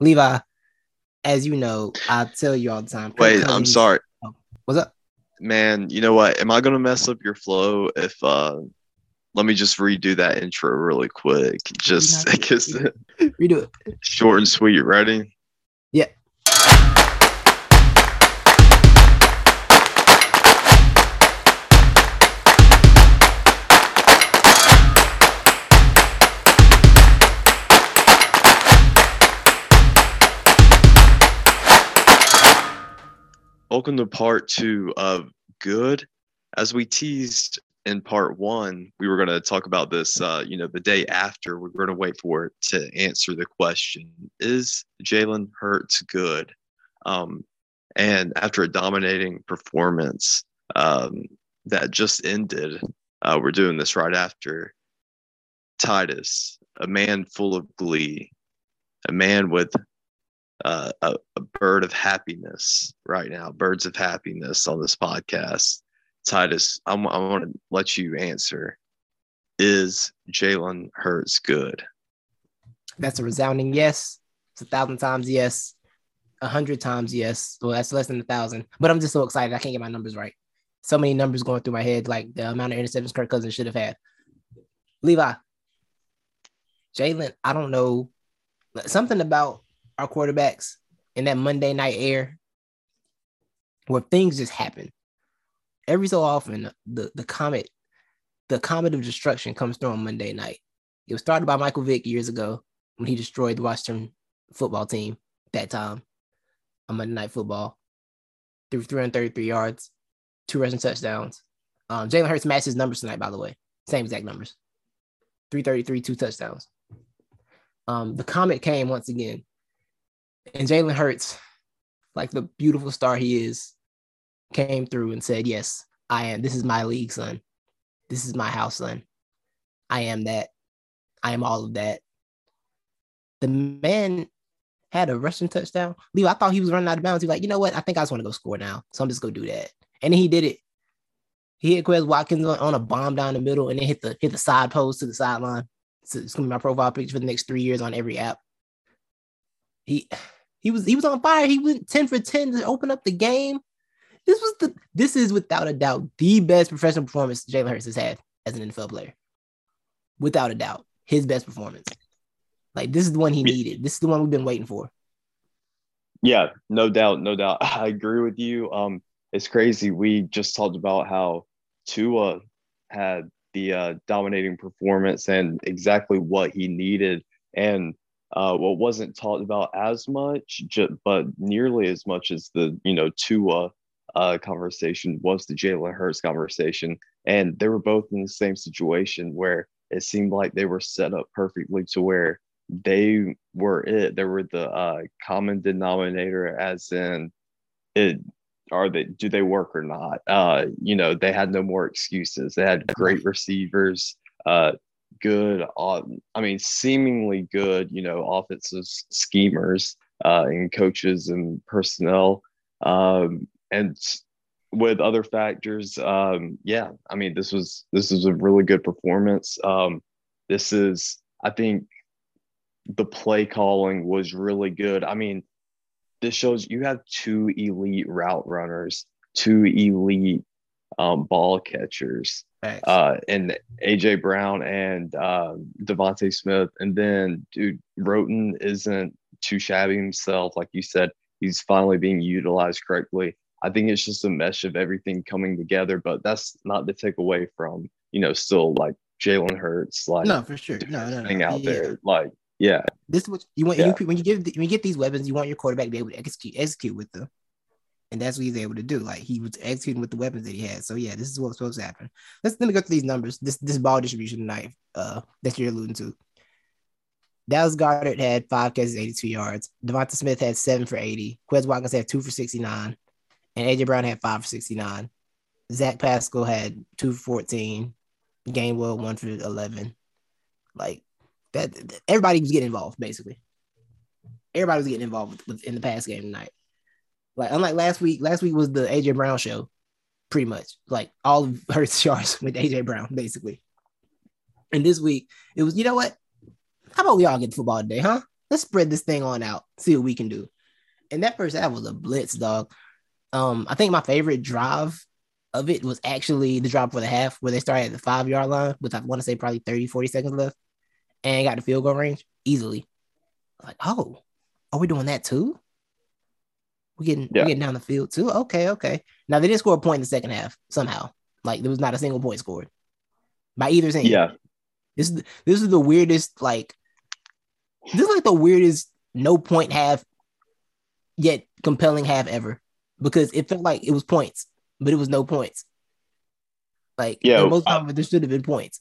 Levi, as you know, I tell you all the time. Wait, I'm sorry, Oh, what's up? man. You know what? Am I gonna mess up your flow if uh? Let me just redo that intro really quick, just not- because Redo it. short and sweet. Ready? Yeah. Welcome to part two of Good. As we teased in part one, we were going to talk about this, uh, you know, the day after. We're going to wait for it to answer the question Is Jalen Hurts good? Um, and after a dominating performance um, that just ended, uh, we're doing this right after Titus, a man full of glee, a man with uh, a, a bird of happiness right now, birds of happiness on this podcast. Titus, I'm, I want to let you answer. Is Jalen Hurts good? That's a resounding yes. It's a thousand times yes. A hundred times yes. Well, that's less than a thousand. But I'm just so excited. I can't get my numbers right. So many numbers going through my head, like the amount of interceptions Kirk Cousins should have had. Levi, Jalen, I don't know. Something about our quarterbacks in that Monday night air where things just happen. Every so often, the, the comet, the comet of destruction comes through on Monday night. It was started by Michael Vick years ago when he destroyed the Washington football team that time on Monday Night Football. Threw 333 yards, two rushing touchdowns. Um, Jalen Hurts matched his numbers tonight, by the way. Same exact numbers. 333, two touchdowns. Um, the comet came once again. And Jalen Hurts, like the beautiful star he is, came through and said, Yes, I am. This is my league, son. This is my house, son. I am that. I am all of that. The man had a rushing touchdown. Leo, I thought he was running out of bounds. He was like, you know what? I think I just want to go score now. So I'm just gonna do that. And then he did it. He hit Quez Watkins on, a bomb down the middle and then hit the hit the side post to the sideline. So it's gonna be my profile picture for the next three years on every app. He he was he was on fire. He went 10 for 10 to open up the game. This was the this is without a doubt the best professional performance Jalen Hurts has had as an NFL player. Without a doubt, his best performance. Like this is the one he needed. This is the one we've been waiting for. Yeah, no doubt, no doubt. I agree with you. Um, it's crazy. We just talked about how Tua had the uh, dominating performance and exactly what he needed, and uh, what wasn't talked about as much, but nearly as much as the you know Tua uh, conversation was the Jalen Hurts conversation, and they were both in the same situation where it seemed like they were set up perfectly to where they were it. They were the uh, common denominator, as in it. Are they? Do they work or not? Uh, you know, they had no more excuses. They had great receivers, uh, good. Uh, I mean, seemingly good. You know, offensive schemers uh, and coaches and personnel, um, and with other factors. Um, yeah, I mean, this was this was a really good performance. Um, this is, I think, the play calling was really good. I mean, this shows you have two elite route runners, two elite um, ball catchers, Facts. uh, and AJ Brown and uh, DeVonta Smith. And then, dude, Roten isn't too shabby himself. Like you said, he's finally being utilized correctly. I think it's just a mesh of everything coming together, but that's not to take away from, you know, still like Jalen Hurts, like no, for sure. No, no, no. out Yeah. there. Like, yeah, This is what you want. Yeah. You, when you give when you get these weapons, you want your quarterback to be able to execute execute with them, and that's what he's able to do. Like he was executing with the weapons that he had. So yeah, this is what's supposed to happen. Let's let me go through these numbers. This this ball distribution tonight, uh, that you're alluding to. Dallas Goedert had five catches, 82 yards. Devonta Smith had seven for 80. Quez Watkins had two for 69. And AJ Brown had five for 69. Zach Pascal had two for 14. Gainwell one for 11. Like that, that- everybody was getting involved, basically. Everybody was getting involved with, with, in the pass game tonight. Like, unlike last week, last week was the AJ Brown show, pretty much. Like, all of Hurts yards with AJ Brown, basically. And this week, it was, you know what? How about we all get football today, huh? let's spread this thing on out, see what we can do. And that first half was a blitz, dog. Um, I think my favorite drive of it was actually the drive for the half where they started at the five yard line, with I want to say probably 30, 40 seconds left, and got the field goal range easily. Like, oh, are we doing that too? We getting Yeah. we getting down the field too? Okay, okay. Now they didn't score a point in the second half somehow. Like there was not a single point scored by either team. Yeah. This is this is the weirdest like this is like the weirdest no point half yet compelling half ever because it felt like it was points, but it was no points. Like Yeah, most I- time there should have been points.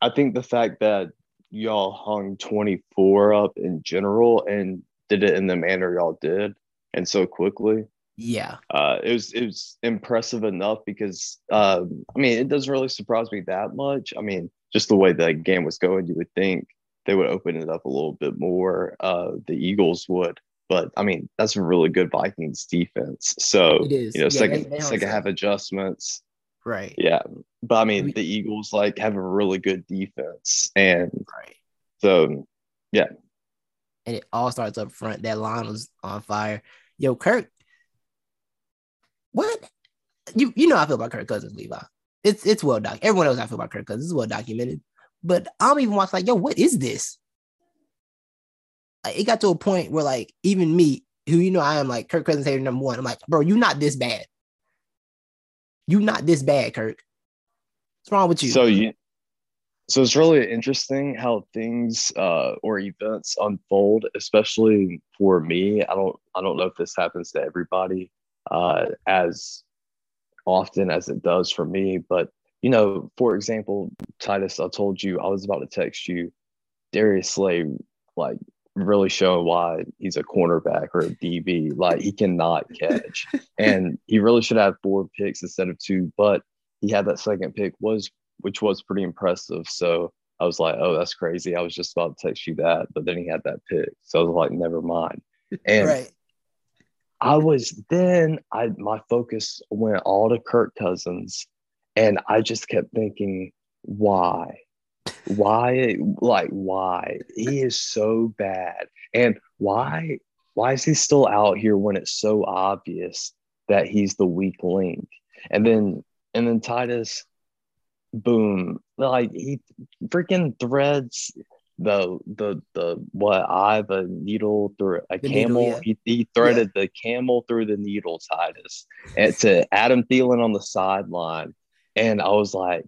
I think the fact that y'all hung 24 up in general and did it in the manner y'all did and so quickly, Yeah, uh, it was it was impressive enough because um, I mean it doesn't really surprise me that much. I mean, just the way the game was going, you would think they would open it up a little bit more. Uh, the Eagles would, but I mean that's a really good Vikings defense. So it is. you know, Yeah, second they- they second half adjustments. right, Yeah, but I mean We- the Eagles like have a really good defense, and right. so And it all starts up front. That line was on fire. Yo, Kirk, what? You you know I feel about Kirk Cousins, Levi. It's it's well doc. Everyone knows I feel about Kirk Cousins. It's well documented. But I'm even watching like, yo, what is this? Like, it got to a point where like even me, who you know I am like Kirk Cousins hater number one. I'm like, bro, you not this bad. You not this bad, Kirk. What's wrong with you? so you so it's really interesting how things uh, or events unfold, especially for me. I don't I don't know if this happens to everybody uh, as often as it does for me, but you know, for example, Titus, I told you I was about to text you Darius Slay, like really showing why he's a cornerback or a DB. Like he cannot catch, and he really should have four picks instead of two. But he had that second pick was which was pretty impressive. So I was like, oh, that's crazy. I was just about to text you that, but then he had that pick, so I was like, never mind. And right. I was then I my focus went all to Kirk Cousins and I just kept thinking, why? Why like why? He is so bad. And why why is he still out here when it's so obvious that he's the weak link? And then and then Titus boom like he freaking threads the the the what I have a needle through a The needle, camel. yeah. He, he threaded the camel through the needle, Titus, and to Adam Thielen on the sideline. And I was like,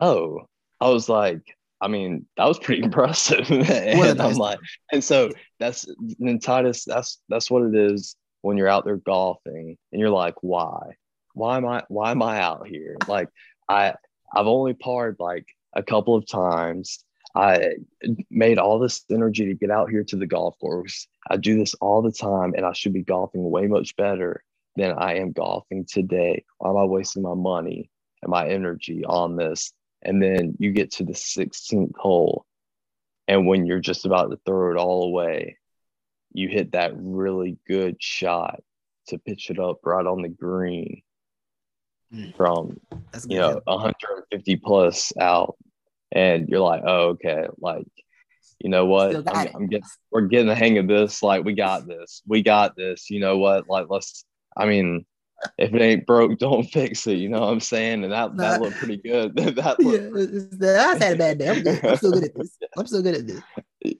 oh, I was like, I mean, that was pretty impressive. And I'm like, and so that's then Titus, that's that's what it is when you're out there golfing and you're like, why? Why am I why am I out here? Like I I've only parred like a couple of times. I made all this energy to get out here to the golf course. I do this all the time and I should be golfing way much better than I am golfing today. Why am I wasting my money and my energy on this? And then you get to the 16th hole, and when you're just about to throw it all away, you hit that really good shot to pitch it up right on the green Mm. from That's you know 150 plus out and you're like oh okay like you know what I'm. I'm getting we're getting the hang of this like we got this we got this you know what like let's i mean if it ain't broke don't fix it you know what i'm saying and that that looked pretty good that yeah, looked it's- it's- I had a bad day. I'm, good. I'm still good at this. I'm still good at this.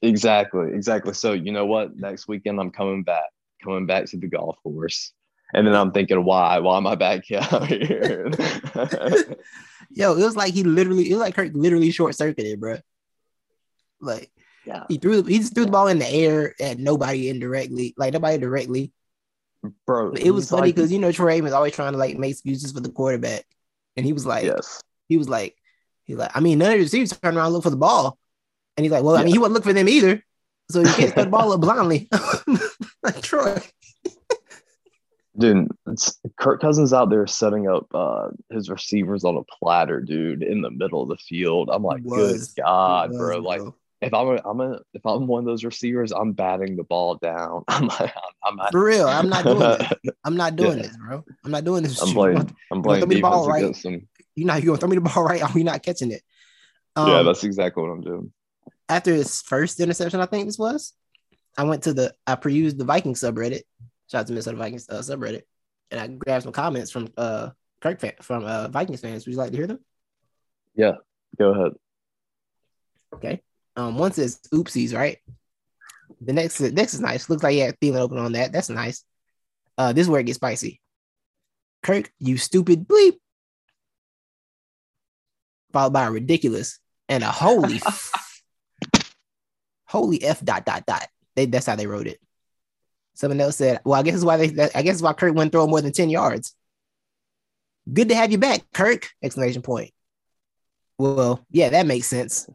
exactly exactly so you know what next weekend i'm coming back coming back to the golf course and then i'm thinking why? Why am i back here? Yo, it was like he literally, it was like Kirk literally short circuited, bro. Like yeah. he threw, he just threw the ball in the air at nobody indirectly, like nobody directly. bro it was funny like- because you know Trey was always trying to like make excuses for the quarterback, and he was like, yes. he was like, he's like, I mean, none of the receivers turned around and look for the ball, and he's like, well, I mean, he wasn't looking for them either, so you can't throw the ball up blindly, like Troy. Dude, it's Kirk Cousins out there setting up uh, his receivers on a platter, dude, in the middle of the field. I'm like, was. good God, It bro! was, Like, if I'm a, I'm a, if I'm one of those receivers, I'm batting the ball down. I'm like, I'm, I'm, for real, I'm not doing this. I'm not doing Yeah. this, bro. I'm not doing this. I'm playing, I'm playing throw me the ball right. against him. You know, you gonna throw me the ball right, or you not catching it. yeah, Um, that's exactly what I'm doing. after his first interception, I think this was, I went to the I perused the Vikings subreddit. Shout out to Minnesota Vikings uh, subreddit, and I grabbed some comments from uh Kirk fan, from uh Vikings fans. Would you like to hear them? Yeah, go ahead. Okay. Um, one says oopsies, right? The next next is nice. Looks like he had Thielen open on that. That's nice. Uh, this is where it gets spicy. Kirk, you stupid bleep. Followed by a ridiculous and a holy f- holy f dot dot dot. They that's how they wrote it. Someone else said, "Well, I guess is why they. I guess is why Kirk wouldn't throw more than ten yards." Good to have you back, Kirk! Exclamation point. Well, yeah, that makes sense.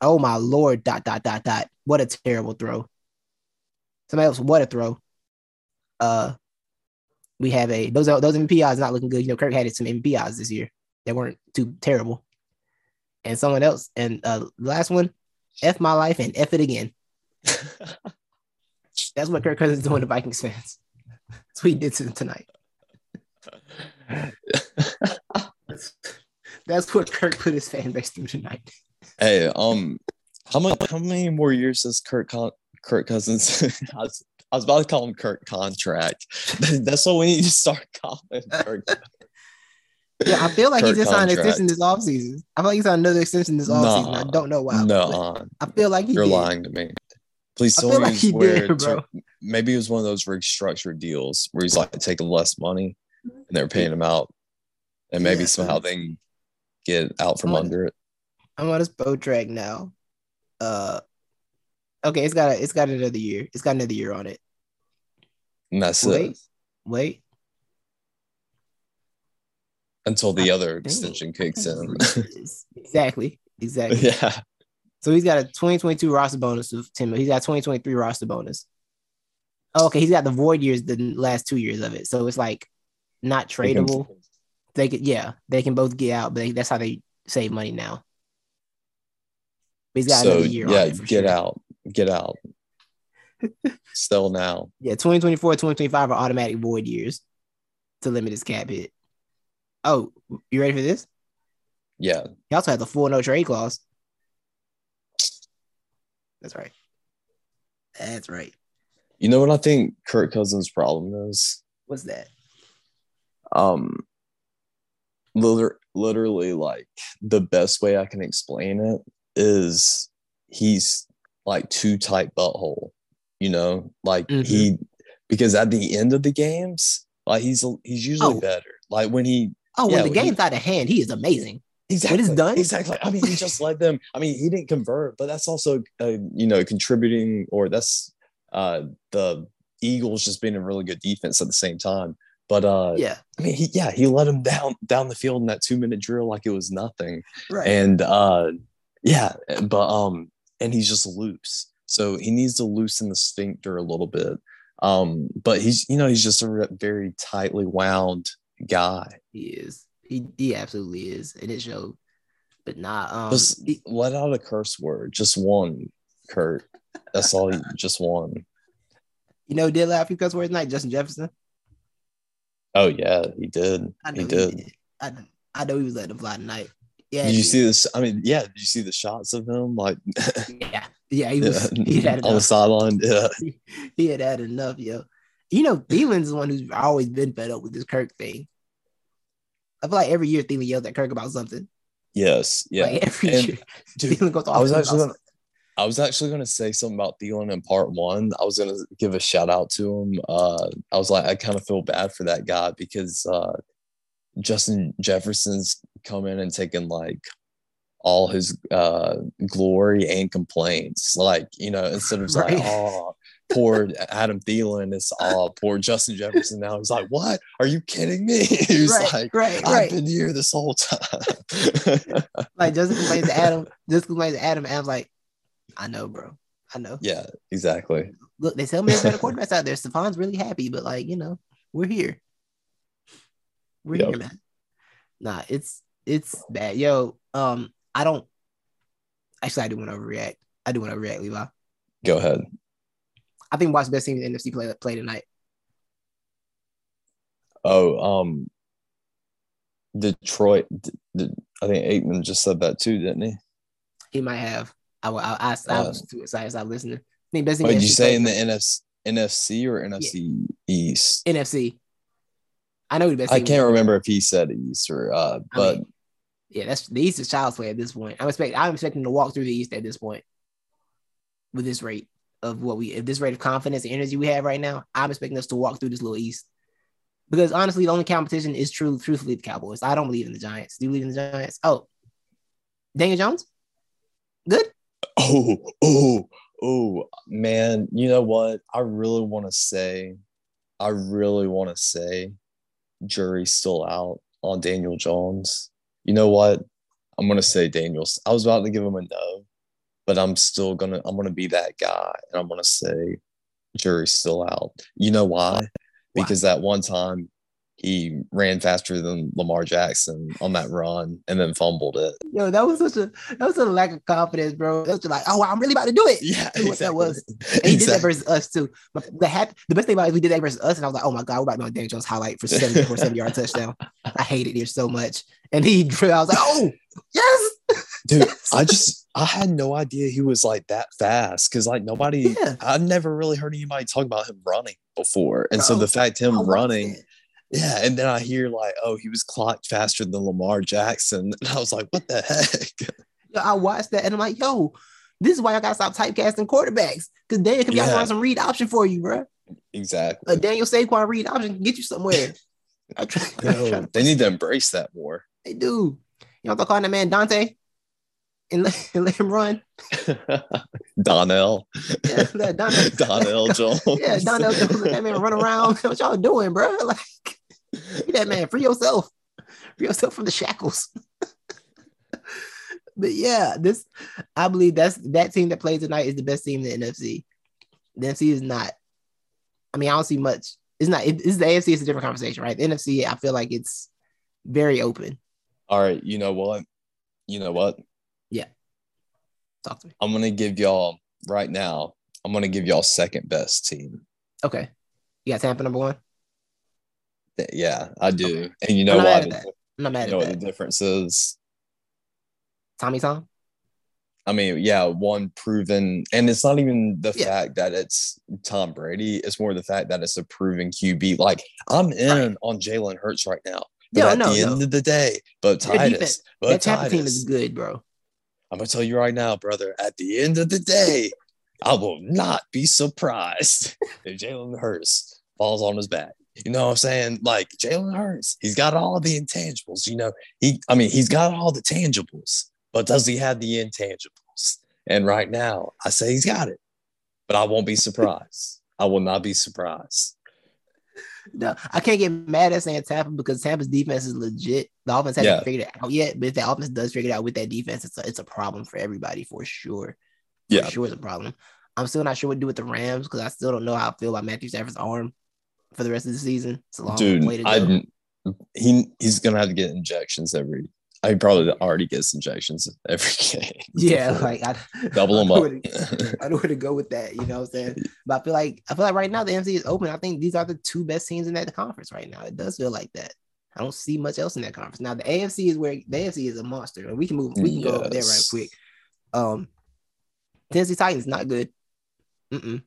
Oh my lord! Dot dot dot dot. What a terrible throw. Somebody else, what a throw. Uh, we have a those those odds not looking good. You know, Kirk had some odds this year. They weren't too terrible. And someone else, and uh, last one, F my life and F it again. That's what Kirk Cousins is doing to Vikings fans. That's what he did to them tonight. That's what Kirk put his fan base through tonight. Hey, um, how many how many more years does Kirk Con- Kirk Cousins? I, was, I was about to call him Kirk contract. That's what we need to start calling Kirk. Yeah, I feel like he Kirk just signed an contract. extension this offseason. I feel like he signed another extension this offseason. I don't know why. No, I feel like he you're did. lying to me. Please tell me like he where did, to- maybe it was one of those restructured deals where he's like taking less money and they're paying him out, and maybe Yeah. somehow they can get out from I'm on- under it. I'm on his boat drag now. Uh, okay, it's got a, it's got another year. It's got another year on it. And that's Wait, it wait. until the I other extension kicks in. exactly, exactly. yeah. So he's got a 2022 roster bonus of 10 million. He's got 2023 roster bonus. Oh, okay, he's got the void years, the last two years of it. So it's like not tradable. They could, yeah, they can both get out, but they, that's how they save money now. But he's got So another year yeah, on it for get sure. out, get out. Still now. Yeah, 2024, 2025 are automatic void years to limit his cap hit. Oh, you ready for this? Yeah. He also has a full no trade clause. That's right. That's right. You know what I think Kirk Cousins' problem is? What's that? Um liter- literally like the best way I can explain it is he's like too tight butthole, you know, like Mhm. he because at the end of the games, like he's he's usually Oh. better. Like when he Oh, Yeah, when the when he- game's out of hand, he is amazing. Exactly it's done? exactly. I mean, he just led them. I mean, he didn't convert, but that's also uh, you know contributing, or that's uh the Eagles just being a really good defense at the same time. But uh, Yeah, I mean, he yeah, he let him down down the field in that two minute drill like it was nothing. right. And uh, yeah, but um, and he's just loose, so he needs to loosen the sphincter a little bit. Um, but he's you know he's just a very tightly wound guy. he is. He he absolutely is, and it showed. But nah, um, Just he- let out a curse word, just one, Kurt. That's all. He, just one. you know, did laugh because words night Justin Jefferson. Oh yeah, he did. I know He he did. did. I I know he was letting them fly tonight. Yeah, Did you he- see this? I mean, yeah. Did you see the shots of him like Yeah, yeah, he was. yeah, He had on the sideline? Yeah. he had had enough, yo. You know, Thielen's the one who's always been fed up with this Kirk thing. I feel like every year Thielen yells at Kirk about something. Yes. Yeah. Like every And, year, dude, Thielen goes off. I was actually gonna. I was actually going to say something about Thielen in part one. I was going to give a shout out to him. Uh, I was like, I kind of feel bad for that guy because uh, Justin Jefferson's come in and taken like all his uh, glory and complaints. Like, you know, instead of Right. like, oh, poor Adam Thielen, it's oh, poor Justin Jefferson. Now he's like, what? Are you kidding me? He was right, like, right, I've right. been here this whole time. Like Justin complains to Adam. Justin complains to Adam. Adam's like, I know, bro. I know. yeah, exactly. Look, they tell me there's better quarterbacks out there. Stefan's really happy, but like, you know, we're here. We're Yep. here, man. Nah, it's it's bad. Yo, um, I don't actually I do want to overreact. I do want to overreact, Levi. Go ahead. I think watch the best team in the NFC play play tonight. Oh, um, Detroit. d- d- I think Aikman just said that too, didn't he? He might have. I, I, I, I was too excited to stop listening. I think best Wait, did you say in the NF, NFC or NFC East? NFC? I know the best. I can't remember if he said East or uh, I but mean, yeah, that's the East is child's play at this point. I'm expecting I'm expecting to walk through the East at this point with this rate of what we if this rate of confidence and energy we have right now. I'm expecting us to walk through this little East because honestly, the only competition is true, truthfully, the Cowboys. I don't believe in the Giants. Do you believe in the Giants? Oh, Daniel Jones, good. oh, oh, oh, man, you know what? I really want to say, I really want to say, jury's still out on Daniel Jones. You know what? I'm gonna say Daniels. I was about to give him a no, but I'm still gonna I'm gonna be that guy, and I'm gonna say jury's still out. You know why? Because that one time he ran faster than Lamar Jackson on that run and then fumbled it. Yo, that was such a that was a lack of confidence, bro. That was just like, oh, I'm really about to do it. Yeah, what that was. exactly. And he did that versus us too. But the the best thing about it is we did that versus us, and I was like, oh my god, we're about to be on Daniel Jones highlight for 74 70 yard touchdown. I hated it so much. And he drew, I was like, oh yes. Dude i just i had no idea he was like that fast because like nobody Yeah. i've never really heard anybody talk about him running before and so the oh, fact him running yeah and then i hear like oh he was clocked faster than lamar jackson and i was like what the heck Yo, I watched that and I'm like, yo, this is why I gotta stop typecasting quarterbacks. Because Daniel can be out Yeah. run some read option for you, bro. exactly A Daniel Saquon read option can get you somewhere. I try, I try they need to embrace that more they do. You know what I'm calling that man Dante? And let, and let him run. donnell Yeah, let Dante. donnell jones Yeah, Donnell Jones, let that man run around. what y'all doing, bro? Like, be that man, free yourself. Free yourself from the shackles. but yeah, this I believe that's that team that plays tonight is the best team in the NFC. The NFC is not. I mean, I don't see much. It's not. It, it's the AFC. It's a different conversation, right? The NFC, I feel like it's very open. all right you know what you know what Talk to me. i'm gonna give y'all right now i'm gonna give y'all second best team Okay, you got Tampa number one. Yeah, I do. Okay. And you know I'm not why? mad at the- that. I'm not mad You know at what the difference is? Tommy Tom. I mean, yeah, one proven, and it's not even the Yeah. fact that it's Tom Brady. It's more the fact that it's a proven QB. Like I'm in Right. on Jalen Hurts right now. But Yo, at no, the no. end of the day, but Titus, defense- but That Tampa Titus, team is good, bro. I'm gonna tell you right now, brother. At the end of the day, I will not be surprised if Jalen Hurts falls on his back. You know what I'm saying? Like Jalen Hurts, he's got all the intangibles. You know, he I mean, he's got all the tangibles, but does he have the intangibles? And right now, I say he's got it, but I won't be surprised. I will not be surprised. No, I can't get mad at saying Tampa because Tampa's defense is legit. The offense hasn't Yeah. figured it out yet, but if the offense does figure it out with that defense, it's a, it's a problem for everybody for sure. For Yeah. sure, it's a problem. I'm still not sure what to do with the Rams because I still don't know how I feel about Matthew Stafford's arm for the rest of the season. It's a long Dude, way to go. I he he's gonna have to get injections every. I probably already gets injections every game. yeah, like I double them know up. I know where to go with that. You know what I'm saying? But I feel like I feel like right now the NFC is open. I think these are the two best teams in that conference right now. It does feel like that. I don't see much else in that conference. Now the AFC is where the AFC is a monster, and we can move. We can go over there right quick. Um, Tennessee Titans not good. Mm-mm.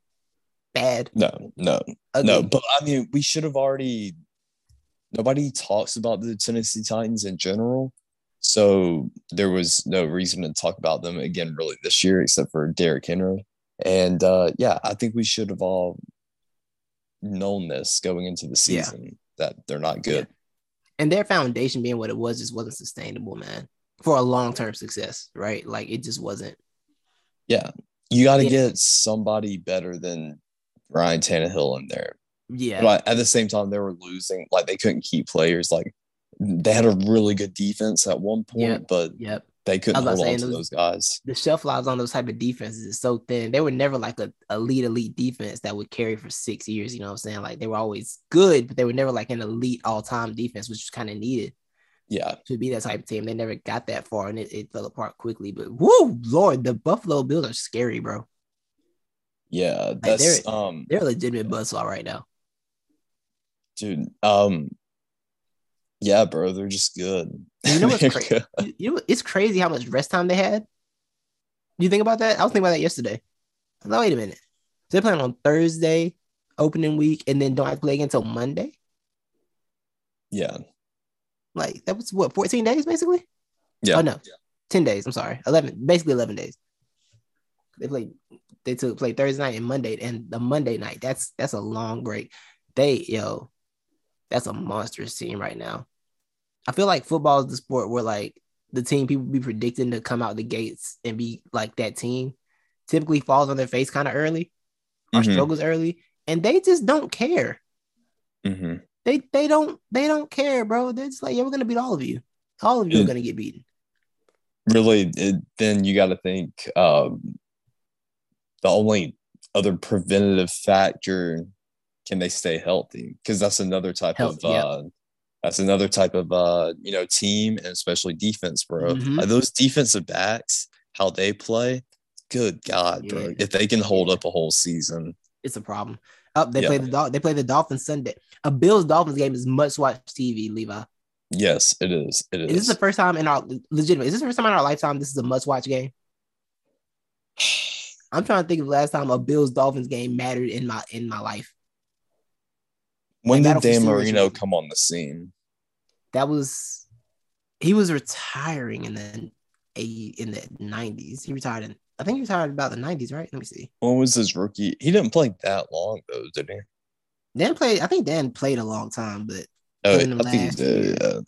Bad. No, no, no. But I mean, we should have already. Nobody talks about the Tennessee Titans in general, so there was no reason to talk about them again really this year, except for Derrick Henry. And uh, yeah, I think we should have all known this going into the Yeah. season that they're not good. and their foundation being what it was just wasn't sustainable, man, for a long term success, right? Like it just wasn't. Yeah, you got to Yeah. get somebody better than Ryan Tannehill in there. Yeah, But at the same time, they were losing. Like they couldn't keep players. Like they had a really good defense at one point, Yep. but yep. they couldn't hold on to those- those guys. the shelf lives on those type of defenses is so thin. They were never like a elite elite defense that would carry for six years. You know what I'm saying? Like they were always good, but they were never like an elite all time defense, which was kind of needed Yeah, to be that type of team. They never got that far, and it, it fell apart quickly. But whoo, Lord, the Buffalo Bills are scary, bro. yeah. That's they're- um, They're a legitimate buzzsaw right now. dude. Um, yeah, bro. They're just good. You know what's crazy? You, know, it's crazy how much rest time they had. You think about that? I was thinking about that yesterday. I thought, wait a minute. So they're playing on Thursday, opening week, and then don't have to play again until Monday. Yeah. Like that was what 14 days basically. Yeah. Oh no, 10 days. I'm sorry, 11, basically 11 days. They played. They took play Thursday night and Monday, and the Monday night. That's that's a long break. They yo, that's a monstrous team right now. I feel like football is the sport where like the team people be predicting to come out the gates and be like that team typically falls on their face kind of early or Mhm. struggles early, and they just don't care. hmm They they don't they don't care, bro. They're just like, yeah, we're gonna beat all of you. All of you are Mm. gonna get beaten. Really, it, then you got to think um, the only other preventative factor can they stay healthy? Because that's another type Health, of uh, that's another type of uh, you know team and especially defense, bro. Mhm. Like those defensive backs, how they play, good God, bro. If they can hold up a whole season, It's a problem. Up, they Yeah. play the Dol- they play the Dolphins Sunday. A Bills Dolphins game is much watch TV, Levi. yes, it is. It is. Is this the first time in our legitimate? Is this the first time in our lifetime this is a must watch game? I'm trying to think of the last time a Bills Dolphins game mattered in my in my life. when Like, did Dan Marino come on the scene? that was he was retiring in the eight in the 90s. He retired in I think he retired about the 90s, right? Let me see. When was his rookie? He didn't play that long though, did he? Dan played I think Dan played a long time, but oh, I think he did, year, yeah.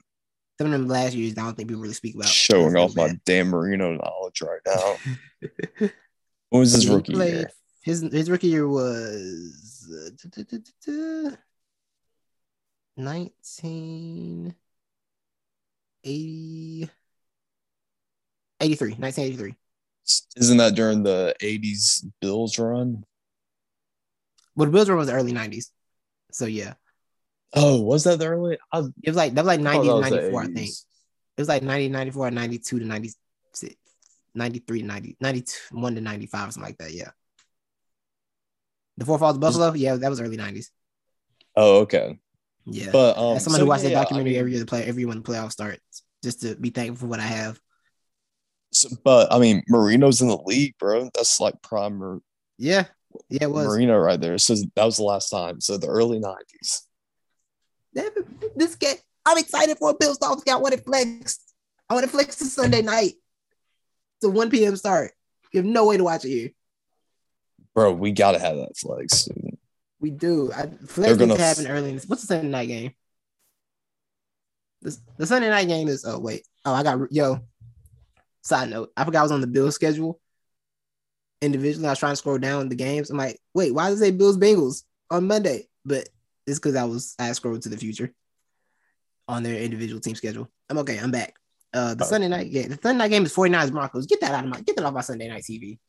Some of them last years, I don't think people really speak about. Showing off my. Dan Marino knowledge right now. what was his he rookie played, year? His his rookie year was uh, da, da, da, nineteen. 80, 83, 1983. Isn't that during the 80s Bills run? Well, the Bills run was the early 90s. So, yeah. Oh, was that the early? I was, it was like, that was like 90 oh, 94, I think. It was like 90, 94, 92 to 96, 93 to 90, 91 to 95, something like that. Yeah. The Four Falls Buffalo? Yeah, that was early 90s. Oh, okay yeah But um, As someone so, who watched yeah, that documentary I every year, the play every when the playoffs start, just to be thankful for what I have. so- but I mean, Marino's in the league, bro. That's like prime Mar- Yeah, yeah, it was. Marino right there. So that was the last time. So the early '90s. This game, I'm excited for a Bills Dolphins game. I want it flexed. I want it flexed to Sunday night. It's a 1 p.m. start. You have no way to watch it here. Bro, we gotta have that flex. dude. We do. I, flex needs gonna happen early. In this. What's the Sunday night game? This, the Sunday night game is. Oh wait. Oh, I got yo. Side note: I forgot I was on the Bills schedule. Individually, I was trying to scroll down the games. I'm like, wait, why does it say Bills Bengals on Monday? But it's because I was I scrolled to the future on their individual team schedule. I'm okay. I'm back. Uh, the Oh. Sunday night game. The Sunday night game is 49ers Broncos. Get that out of my. Get that off my Sunday night TV.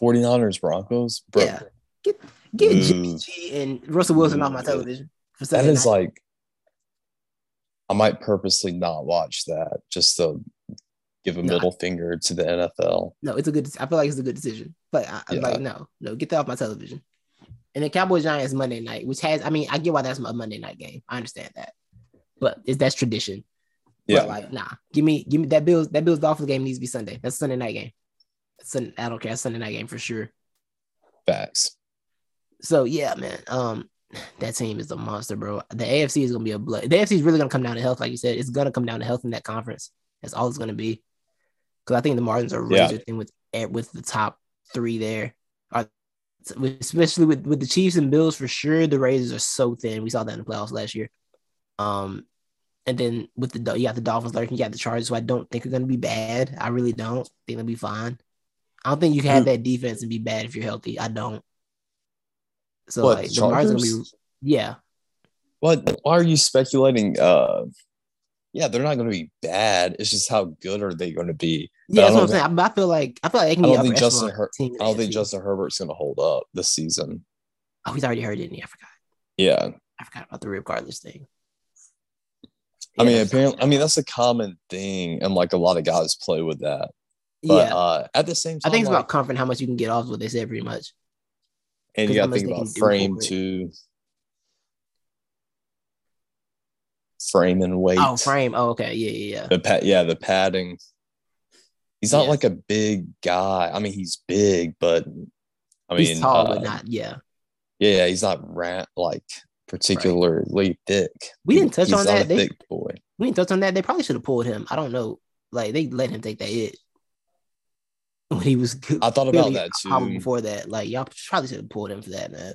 49ers Broncos, bro. Yeah. Get get Ooh. Mm. Jimmy G and Russell Wilson off my mm. television. For That Sunday is night. like, I might purposely not watch that just to give a No, I- middle finger to the NFL. No, it's a good. I feel like it's a good decision, but I, I'm Yeah. like, no, no, get that off my television. And the Cowboys Giants Monday night, which has, I mean, I get why that's a Monday night game. I understand that, but it's that's tradition. Yeah, But like, nah, give me, give me that Bills. That Bills Dolphins game needs to be Sunday. That's Sunday night game. Sun, I don't care. That's Sunday night game for sure. facts. So yeah, man. Um, that team is a monster, bro. The AFC is gonna be a blood. The AFC is really gonna come down to health, like you said. It's gonna come down to health in that conference. That's all it's gonna be. Because I think the Martins are Yeah. razor thin with eh, with the top three there. Are especially with with the Chiefs and Bills for sure. The Raiders are so thin. We saw that in the playoffs last year. Um, and then with the you got the Dolphins lurking, you got the Chargers, who I don't think are gonna be bad. I really don't think they'll be fine. I don't think you can have that defense and be bad if you're healthy. I don't. So What, like the the gonna be yeah. What? Why are you speculating? Uh, yeah, they're not going to be bad. It's just how good are they going to be? But Yeah, I that's what I'm saying. I, I feel like I feel like I be don't think Justin Her- team I don't think Justin Herbert's going to hold up this season. Oh, he's already hurt, didn't he? I forgot. Yeah, I forgot about the cartilage thing. I mean, apparently, I mean that's a common thing, and like a lot of guys play with that. But yeah. uh, at the same time, I think it's like, about comfort and how much you can get off. is What they said, pretty much. And you got to think about frame too. Frame and weight. Oh, frame. Oh, okay. Yeah, yeah, yeah. The pad, yeah, the padding. he's not Yes. like a big guy. I mean, he's big, but I mean, he's tall, uh, but not. Yeah, yeah, he's not rat like particularly thick. We didn't touch He's on that. A They- thick boy. we didn't touch on that. They probably should have pulled him. I don't know. Like they let him take that hit he was. I thought about that too. Before that, like y'all probably should have pulled him for that, man.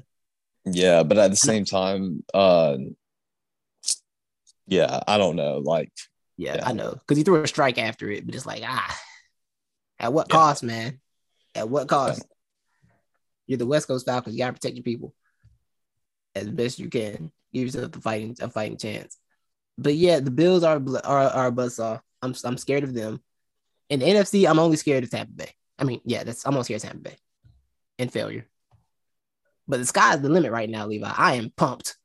Yeah, but at the same time, uh, yeah, I don't know. Like, Yeah, Yeah. I know because he threw a strike after it, but it's like ah, at what Yeah. cost, man? At what cost? You're the West Coast Falcons. You gotta protect your people as best you can. Give yourself the fighting a fighting chance. But yeah, the Bills are are are a buzzsaw. I'm I'm scared of them. In the NFC, I'm only scared of Tampa Bay. I mean, yeah, that's almost here of Tampa Bay and failure. But the sky's the limit right now, Levi. I am pumped.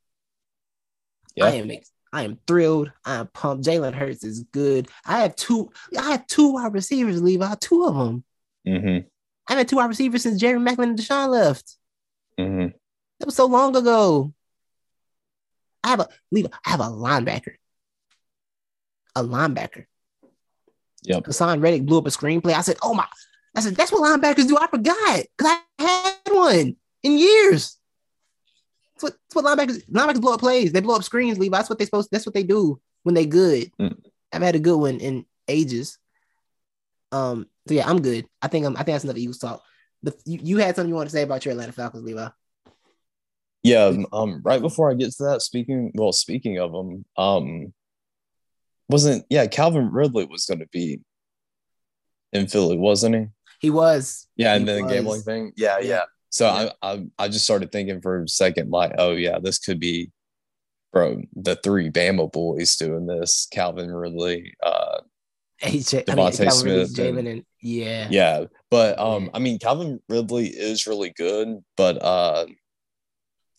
Yeah. I am I am thrilled. I am pumped. Jalen Hurts is good. I have two. I have two wide receivers, Levi. Two of them. mm-hmm, I've had two wide receivers since Jerry Maclin and DeSean left. mm-hmm. That was so long ago. I have a Levi. I have a linebacker. A linebacker. Yep. Haason Reddick blew up a screenplay. I said, "Oh my!" I said, "That's what linebackers do." I forgot because I had one in years. That's what, that's what linebackers linebackers blow up plays. They blow up screens, Levi. That's what they supposed. That's what they do when they good. Mm. I've had a good one in ages. Um. So yeah, I'm good. I think I'm. I think that's enough Eagles talk. The, you, you had something you want to say about your Atlanta Falcons, Levi? Yeah. um, Um. Right before I get to that, speaking. Well, speaking of them, um, wasn't yeah Calvin Ridley was going to be in Philly, wasn't he? He was. Yeah, and He then the gambling thing. Yeah, Yeah. So Yeah. I, I I just started thinking for a second, like, oh yeah, this could be, bro, the three Bama boys doing this. Calvin Ridley, uh, AJ, I mean, DeVonta Ridley, Smith and- and yeah, yeah. But um, Yeah. I mean, Calvin Ridley is really good, but uh,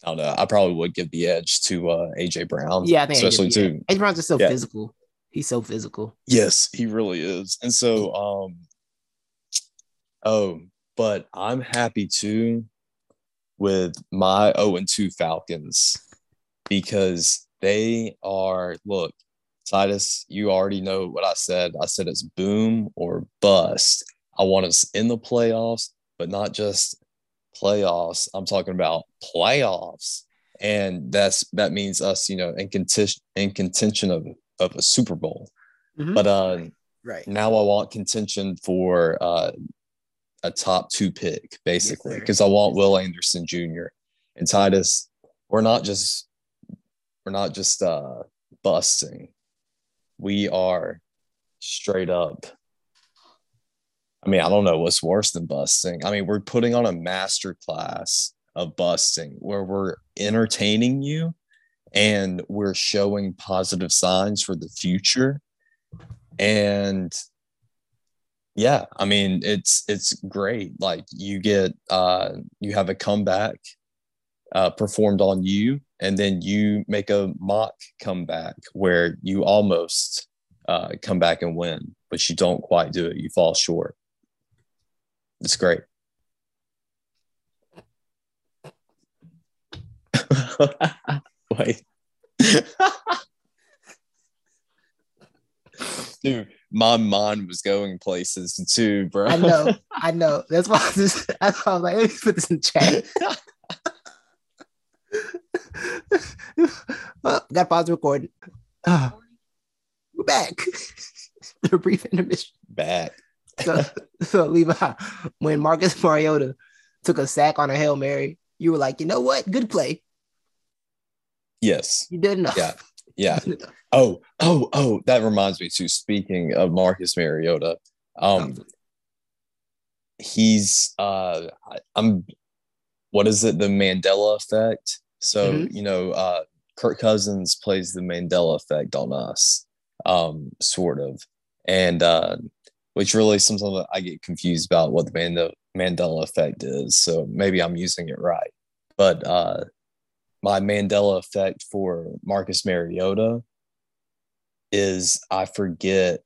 I don't know. I probably would give the edge to uh AJ Brown. yeah. I think especially too. AJ Brown's just so Yeah. physical. He's so physical. Yes, he really is. And so um oh, but I'm happy too with my 0 and 2 Falcons because they are look, Titus, you already know what I said. I said it's boom or bust. I want us in the playoffs, but not just playoffs. I'm talking about playoffs. And that's that means us, you know, in contention in contention of of a Super Bowl. Mhm. But uh Right. now I want contention for uh, a top two pick, basically, because I want Will Anderson Jr. and Titus. We're not just we're not just uh, busting. We are straight up. I mean, I don't know what's worse than busting. I mean, we're putting on a master class of busting where we're entertaining you and we're showing positive signs for the future and yeah i mean it's it's great like you get uh you have a comeback uh performed on you and then you make a mock comeback where you almost uh come back and win but you don't quite do it. You fall short. It's great. Wait. Dude my mind was going places too bro I know. I know. That's why I, was, just, that's why I was like, let me put this in chat. well, got pause recording. Uh, we're back. a brief intermission. back So, so Levi, when Marcus Mariota took a sack on a Hail Mary, you were like, you know what? Good play. yes You did enough. Yeah. Yeah You did enough. Oh, oh, oh, that reminds me too. Speaking of Marcus Mariota, um, he's uh I'm what is it, the Mandela effect? So, Mhm. you know, uh Kirk Cousins plays the Mandela effect on us, um, sort of. And uh which really sometimes I get confused about what the Mandela Mandela effect is. So maybe I'm using it right. But uh my Mandela effect for Marcus Mariota is I forget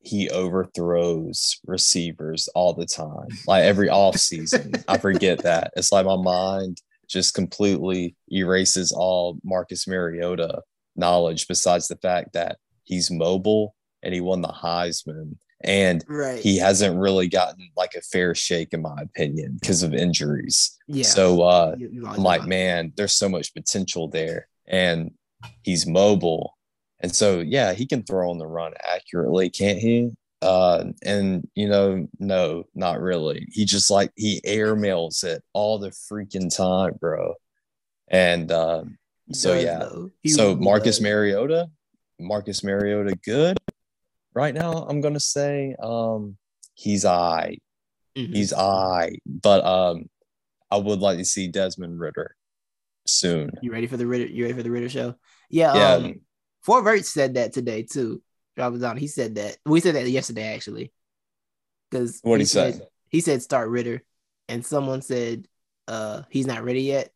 he overthrows receivers all the time. Like every off season, I forget that. It's like my mind just completely erases all Marcus Mariota knowledge besides the fact that he's mobile and he won the Heisman and Right. he hasn't really gotten like a fair shake in my opinion because of injuries. yeah. So uh You- you I'm like, man, there's so much potential there. And he's mobile. And so yeah, he can throw on the run accurately, can't he? Uh and you know, no, not really. He just like he airmails it all the freaking time, bro. And uh so, yeah. so Marcus. Mariota, Marcus Mariota, good. Right now, I'm gonna say um he's I. Mhm. He's I. But um I would like to see Desmond Ridder soon. You ready for the Ridder? You ready for the Ridder show? Yeah. Yeah. Um, Fort Vert said that today too. Drop it down. He said that. We said that yesterday actually. Because What'd he say? He said start Ridder, and someone said uh he's not ready yet.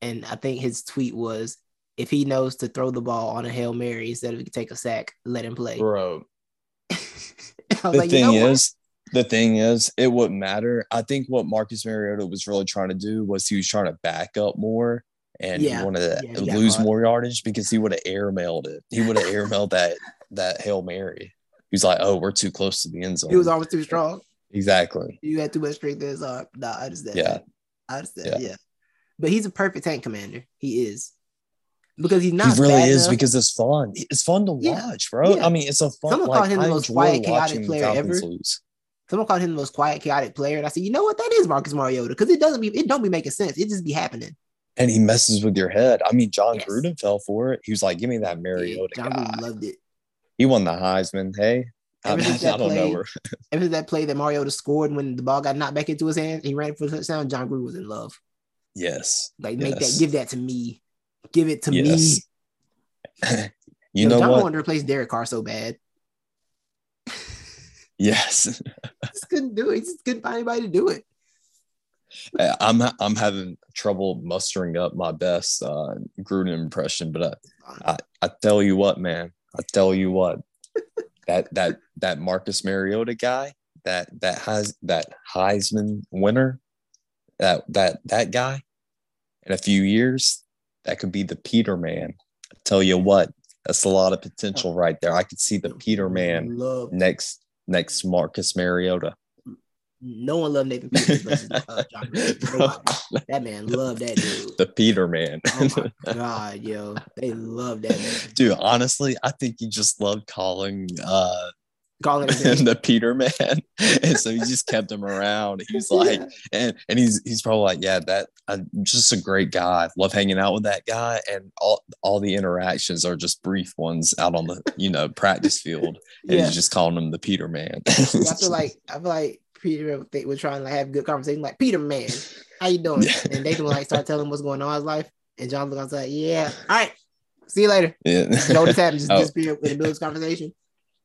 And I think his tweet was if he knows to throw the ball on a hail mary instead of take a sack, let him play. Bro, I was the like, you thing is, what? the thing is, it wouldn't matter. I think what Marcus Mariota was really trying to do was he was trying to back up more and Yeah. he wanted to Yeah, he lose more yardage because he would have airmailed it. He would have airmailed that that Hail Mary. He's like, oh, we're too close to the end zone. he was always too strong. exactly. You had too much strength in his arm. Nah, I understand. Yeah. that. I understand. Yeah. Yeah. But he's a perfect tank commander. He is. Because he's not he really is enough. because it's fun. It's fun to Yeah. watch, bro. Yeah. I mean, it's a fun. Someone like, called him the most quiet, chaotic player ever. lose. someone called him the most quiet, chaotic player. And I said, you know what? That is Marcus Mariota. Because it doesn't be it don't be making sense. It just be happening. And he messes with your head. I mean, John Yes. Gruden fell for it. He was like, "Give me that Yeah, Mariota John guy." Gruden loved it. He won the Heisman. Hey, I, since I don't know play- where. Ever that play that Mariota scored when the ball got knocked back into his hands, he ran for the touchdown. John Gruden was in love. Yes. Like, make Yes. that, give that to me. Give it to Yes. me. you Yo, know John what? wanted to replace Derek Carr so bad. Yes. just couldn't do it. He just couldn't find anybody to do it. I- I'm I'm having trouble mustering up my best uh, Gruden impression, but I, I I tell you what, man. I tell you what. that that that Marcus Mariota guy, that that has that Heisman winner, that that that guy, in a few years, that could be the Peterman. I tell you what, that's a lot of potential right there. I could see the Peterman Love next next Marcus Mariota. no one loved Nathan versus uh, John That man loved that dude. the Peterman. Oh my god, yo, they love that man. Dude, honestly, I think he just loved calling uh Calling him the Peterman. and so he just kept him around. He's like, Yeah. and and he's he's probably like, yeah, that I'm just a great guy. Love hanging out with that guy. And all all the interactions are just brief ones out on the you know practice field. And yeah. he's just calling him the Peterman. I feel like I feel like Peter they were trying to like, have a good conversation. Like Peter, man, how you doing? Yeah. And they can like start telling him what's going on in his life. And John look outside, yeah, all right, see you later. yeah. Just happened just Oh. disappear in the middle of this conversation.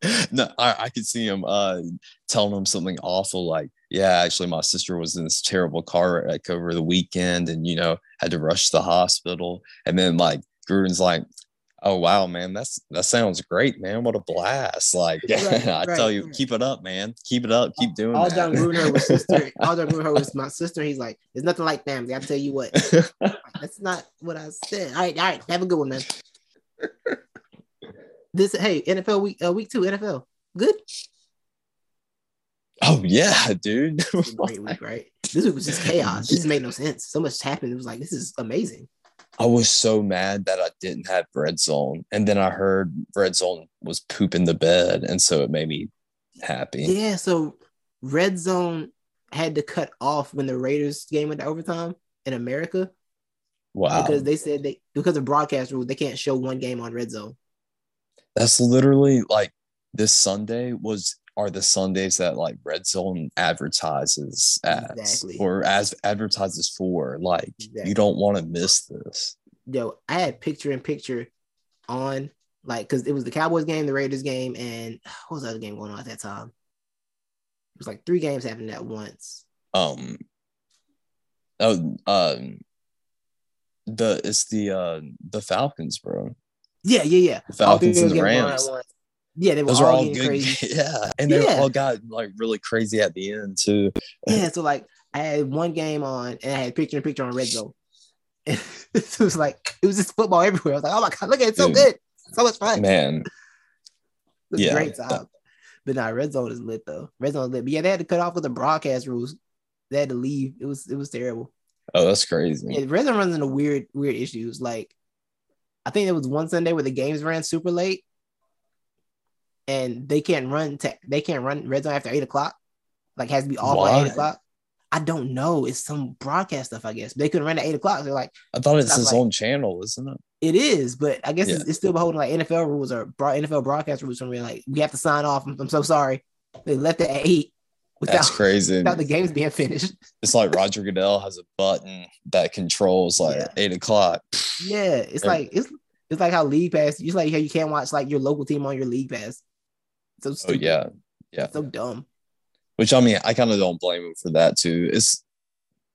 no, I, I could see him uh telling him something awful like, yeah, actually my sister was in this terrible car wreck over the weekend and you know had to rush to the hospital. And then like Gruden's like, Oh wow, man, that's that sounds great, man. What a blast. Like Right, I right, tell you, right. keep it up, man. Keep it up, keep doing All that. John Gruden heard was sister. All John Gruden heard was my sister. He's like, there's nothing like family. I tell you what, that's not what I said. All right, all right, have a good one, man. This hey NFL week uh, week two NFL good. oh yeah, dude. It was a great week, right? This week was just chaos. This made no sense. So much happened. It was like this is amazing. I was so mad that I didn't have Red Zone. And then I heard Red Zone was pooping the bed. And so it made me happy. Yeah. So red zone had to cut off when the Raiders game went to overtime in America Wow. because they said they because of broadcast rules they can't show one game on red zone. That's literally like this Sunday was are the Sundays that like Red Zone advertises as Exactly. or as advertises for. Like Exactly. you don't want to miss this. Yo, I had picture in picture on like because it was the Cowboys game, the Raiders game, and what was the other game going on at that time? It was like three games happening at once. Um oh um the it's the uh the Falcons, bro. Yeah, yeah, yeah. The Falcons and the those games going on Rams. Yeah, they were Those all, all good. crazy. Yeah. And they Yeah. all got like really crazy at the end too. Yeah, so like I had one game on and I had picture in picture on red zone. And it was like it was just football everywhere. I was like, oh my god, look at it, so Dude. good, so much fun. Man, It was yeah. great time. Uh, but nah, red zone is lit though. Red zone is lit. But yeah, they had to cut off with the broadcast rules. They had to leave. It was it was terrible. Oh, that's crazy. Yeah, red zone runs into weird weird issues. Like I think there was one Sunday where the games ran super late, and they can't run. To, they can't run red zone after eight o'clock. Like has to be off by eight o'clock. I don't know. It's some broadcast stuff, I guess. They couldn't run at eight o'clock. They're like, I thought it's his like- own channel, isn't it? it is, but I guess it's, Yeah. it's still beholden like NFL rules or NFL broadcast rules. From being like, we have to sign off. I'm, I'm so sorry. They left it at eight without, That's crazy. without the games being finished. It's like Roger Goodell has a button that controls like Yeah. eight o'clock. Yeah, it's like it's it's like how league pass. It's like how you can't watch like your local team on your league pass. So Oh stupid. yeah, yeah. so dumb. Which I mean, I kind of don't blame him for that too. It's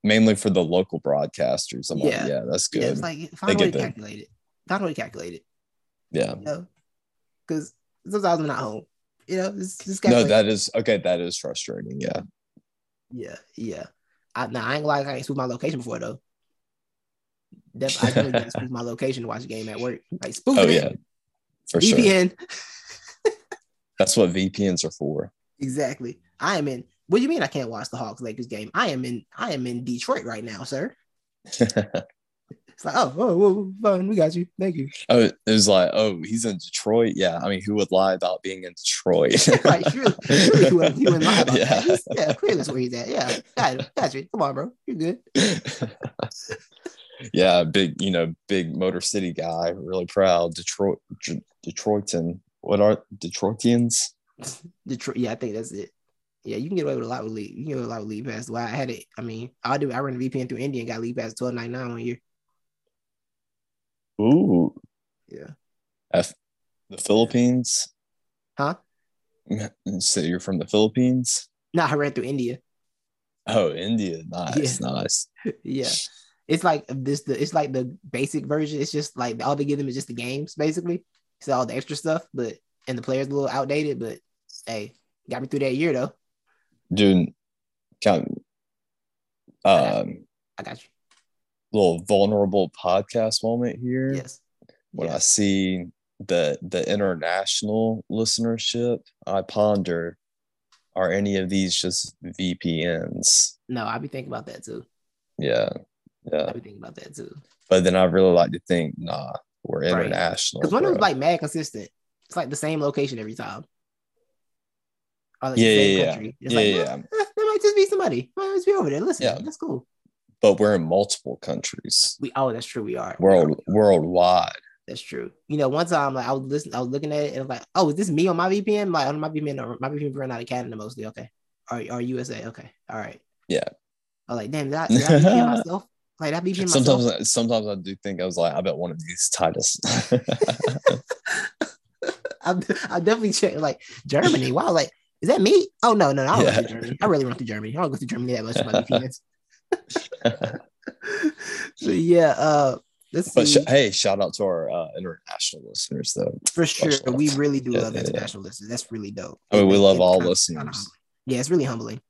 mainly for the local broadcasters. I'm Yeah. like, yeah, that's Yeah, good. it's like find a They way to calculate it. Find a way to calculate it. yeah. You know, because sometimes I'm not home. You know, it's just No, calculate. that is okay. That is frustrating. Yeah. Yeah, yeah. I, now I ain't lie, I ain't spoofed my location before though. Def- I definitely didn't spoof my location to watch a game at work. Like spoof Oh it. yeah, for sure. VPN. That's what VPNs are for. Exactly. I am in. What do you mean I can't watch the Hawks Lakers game? I am in. I am in Detroit right now, sir. It's like, oh, oh, oh, fine, we got you. Thank you. oh, it was like, oh, he's in Detroit. Yeah, I mean, who would lie about being in Detroit? right, surely, surely you wouldn't, lie about Yeah. that. Yeah, clearly that's where he's at. Yeah, got you. Come on, bro. You're good. yeah, big, you know, big Motor City guy. Really proud. Detroit, D- Detroitan. What are Detroitians? Detroit. Yeah, I think that's it. Yeah, you can get away with a lot with league. You can get away with a lot with league pass. Well, I had it. I mean, I do. I ran a VPN through India and got league pass twelve ninety nine one year. Ooh, Yeah. F- the Philippines. Huh? So you're from the Philippines? No, I ran through India. Oh, India. Nice, nice. yeah. It's like this. The it's like the basic version. It's just like all they give them is just the games, basically. So all the extra stuff, but and the players a little outdated. But hey, got me through that year though. Dude, kind um, I got you. Little vulnerable podcast moment here. Yes. When I see the the international listenership, I ponder: Are any of these just VPNs? No, I be thinking about that too. Yeah, yeah. I be thinking about that too. But then I really like to think, nah, we're international. Because one of them's like mad consistent. It's like the same location every time. Like Yeah, yeah. It's yeah, like, yeah. "Eh, eh, there might just be somebody. Might just be over there. Listen, Yeah. that's cool. But we're in multiple countries, We oh, that's true. We are. We are. world worldwide. That's true. You know, one time like I was listening, I was looking at it and I was like, oh, is this me on my VPN? Like on my VPN, or uh, my VPN run out of Canada mostly. Okay. Or, or USA. Okay. All right. Yeah. I was like, damn, did I, VPN myself? Like that VPN myself. Sometimes, sometimes I do think I was like, I bet one of these Titus. I, I definitely check like Germany. Wow, like is that me? Oh no, no, no I don't Yeah. go through Germany. I really run through Germany. I don't go through Germany that much my VPNs. So yeah, uh let's but see. sh- hey, shout out to our uh, international listeners, though. For sure, we really do Yeah, love yeah, yeah. international listeners. That's really dope. I mean, we love all listeners. Yeah, it's really humbling.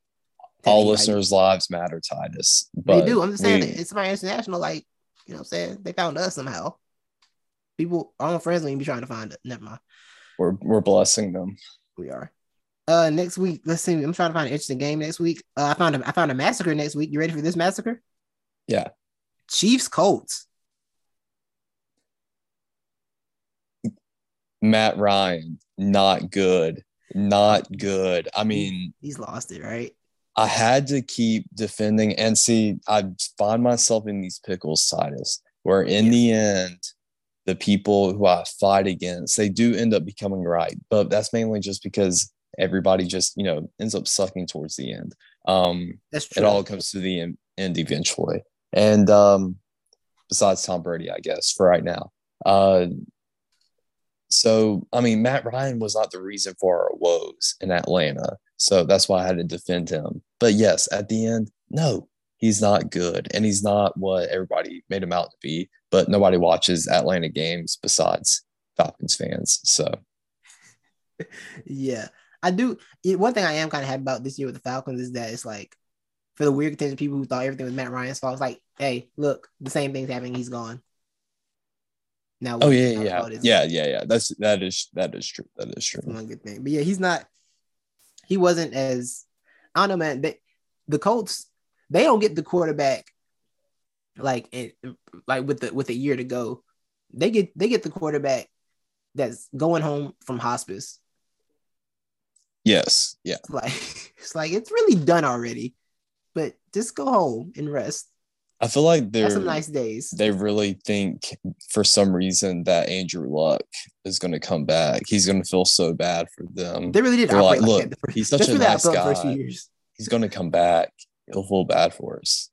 All listeners' lives matter, Titus. They do. I'm just saying, we- it's my international. Like you know, what I'm saying they found us somehow. People, our own friends, don't be trying to find it. Never mind. we're we're blessing them. We are. Uh, next week, let's see. I'm trying to find an interesting game next week. Uh, I found a, I found a massacre next week. You ready for this massacre? Yeah. Chiefs Colts. Matt Ryan, not good, not good. I mean, He's lost it, right? I had to keep defending and see. I find myself in these pickles, Titus, where in the end, the people who I fight against, they do end up becoming right. But that's mainly just because everybody just, you know, ends up sucking towards the end. Um, That's true. it all comes to the en- end eventually. And um, besides Tom Brady, I guess for right now. Uh, so I mean, Matt Ryan was not the reason for our woes in Atlanta, so that's why I had to defend him. But yes, at the end, no, he's not good, and he's not what everybody made him out to be. But nobody watches Atlanta games besides Falcons fans. So yeah, I do. One thing I am kind of happy about this year with the Falcons is that it's like for the weird contingent people who thought everything was Matt Ryan's fault. It's like, hey, look, the same thing's happening. He's gone. Now, oh yeah, yeah, yeah, yeah, yeah. That's that is that is true. That is true. One good thing. But yeah, he's not. he wasn't as I don't know, man. They, the Colts they don't get the quarterback like it, like with the with a year to go. They get they get the quarterback that's going home from hospice. Yes. Yeah. It's like it's like it's really done already. But just go home and rest. I feel like they're Have some nice days. they really think for some reason that Andrew Luck is going to come back. He's going to feel so bad for them. They really did They're like, like, look, the first- he's such a nice felt first few guy. years. He's going to come back. He'll feel bad for us.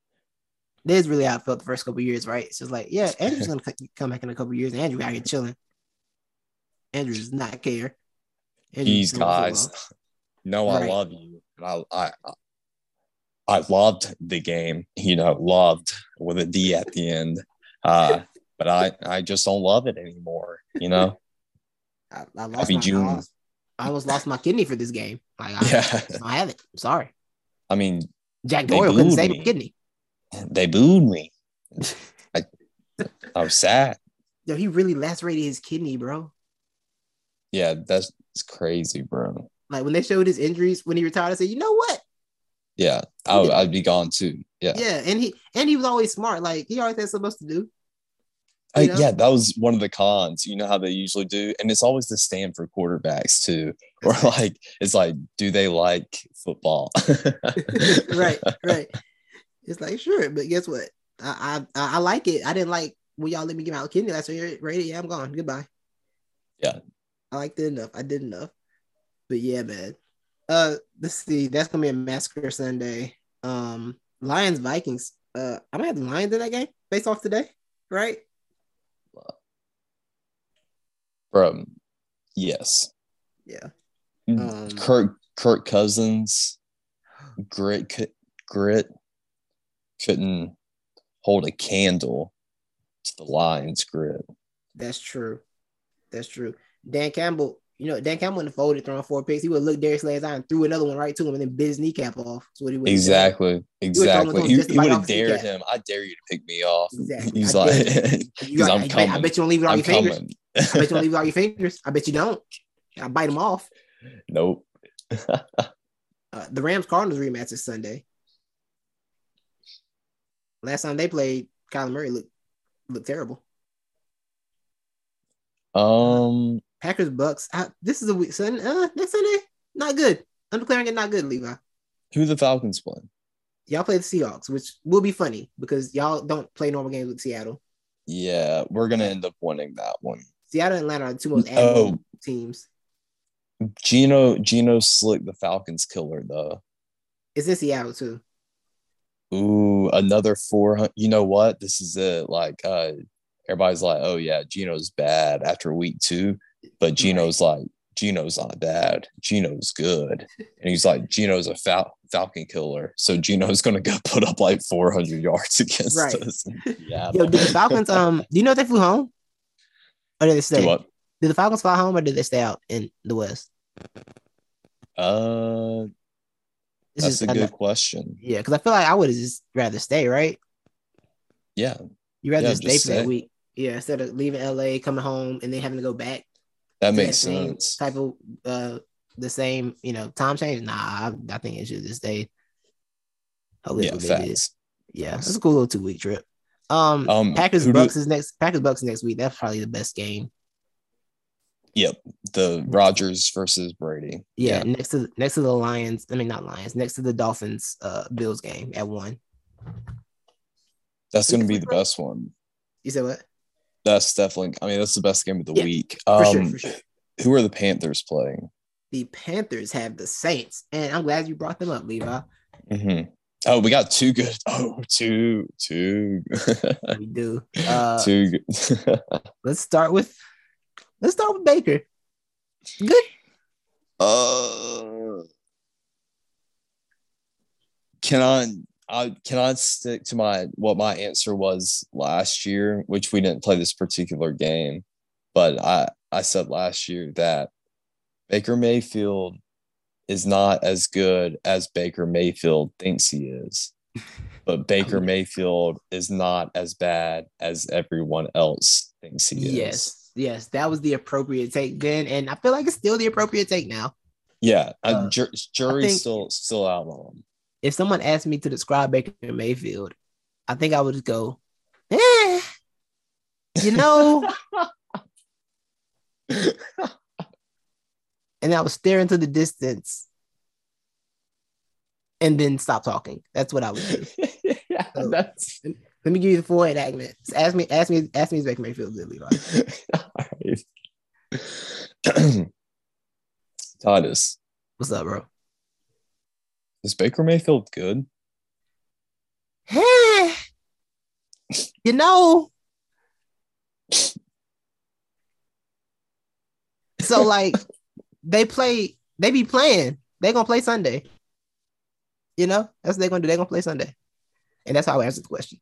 That is really how I felt the first couple years, right? So It's like, yeah, Andrew's gonna come back in a couple years. Andrew out here chilling. Andrew does not care. These doing guys know I Right. love you. And I, I, I- loved the game, you know, loved with a D at the end. Uh, but I, I just don't love it anymore, you know? I, I lost Happy my, I, lost- I almost lost my kidney for this game. Like, I, Yeah. I have it. I'm sorry. I mean, Jack Doyle couldn't save me. a kidney. they booed me. I, I was sad. Yo, he really lacerated his kidney, bro. Yeah, that's it's crazy, bro. Like when they showed his injuries when he retired, I said, you know what? Yeah, I, would- I'd be gone too. Yeah. Yeah, and he and he was always smart. Like he always had something else to do. I, yeah, that was one of the cons. You know how they usually do, and it's always the stand for quarterbacks too. Or like, it's like, do they like football? right, right. It's like sure, but guess what? I I, I like it. I didn't like when y'all let me get my kidney last year. Right? Yeah, I'm gone. Goodbye. Yeah. I liked it enough. I did enough. But yeah, man. Uh, let's see. That's gonna be a massacre Sunday. Um, Lions Vikings. Uh, I'm gonna have the Lions in that game based off today, right? Bro, yes. Yeah. Mm, Um, Kirk Kirk Cousins, grit grit couldn't hold a candle to the Lions grit. That's true. That's true. Dan Campbell, you know, Dan Campbell in the folded throwing four picks. He would look Darius Slay's eye and threw another one right to him and then bit his kneecap off. That's what he would have. Exactly, exactly. He, just to he bite would have dared him. I dare you to pick me off. Exactly. He's I like, because I'm I, bet, coming. I bet you don't leave it on I'm your fingers. I bet you don't leave it on your fingers. I bet you don't. I bite him off. nope. Uh, the Rams Cardinals rematch is Sunday. Last time they played, Kyler Murray looked looked terrible. Um, Packers Bucks. I, this is a week. Sunday. Uh, next Sunday, not good. I'm declaring it not good, Levi. who the Falcons play? Y'all play the Seahawks, which will be funny because y'all don't play normal games with Seattle. Yeah, we're gonna end up winning that one. Seattle and Atlanta are the two most Oh. teams. Gino Gino slick the Falcons killer though. It's in Seattle too. Ooh, another four hundred. You know what? This is it. Like, uh, everybody's like, "Oh yeah, Gino's bad after week two, but Gino's like, Gino's not bad. Gino's good." And he's like, "Gino's a fal- Falcon killer." So Gino's gonna go put up like four hundred yards against Right. us. Yeah. Yo, did the Falcons? Um, do you know if they flew home or did they stay? Do? Did the Falcons fly home or did they stay out in the West? Uh, this that's a good question. Yeah, because I feel like I would just rather stay, right? Yeah, You rather Yeah, stay for that week. Yeah, instead of leaving LA, coming home, and then having to go back. That makes that sense. Type of uh the same, you know, time change. Nah, I, I think it should just stay. Hopefully Yeah, that's what they did. facts. Yeah, it's a cool little two week trip. Um, Um, Packers who do- Bucks is next. Packers Bucks next week. That's probably the best game. Yep, the Rodgers versus Brady. Yeah, next to next to the Lions. I mean, not Lions. Next to the Dolphins. Uh, Bills game at one. that's going to be the best one. You said what? That's definitely. I mean, that's the best game of the Yeah, week. For Um, sure, for sure. who are the Panthers playing? The Panthers have the Saints, and I'm glad you brought them up, Levi. Mhm. Oh, we got two good. Oh, two, two, We do. Uh, two. Good. let's start with let's start with Baker. Good. uh, can I? I can I stick to my what my answer was last year, which we didn't play this particular game, but I I said last year that Baker Mayfield is not as good as Baker Mayfield thinks he is. But Baker Mayfield is not as bad as everyone else thinks he is. Yes, yes, that was the appropriate take then, and I feel like it's still the appropriate take now. Yeah, uh, jur- jury's think- still still out on him. If someone asked me to describe Baker Mayfield, I think I would just go, eh, you know. and I would stare into the distance and then stop talking. That's what I would do. yeah, So- that's Let me give you the full enactment. Ask me, ask me, ask me is Baker Mayfield good, Levi. Alright. Titus, What's up, bro? Is Baker Mayfield good? You know. So like they play, they be playing. They gonna play Sunday. You know, that's what they're gonna do. They're gonna play Sunday. And that's how I answer the question.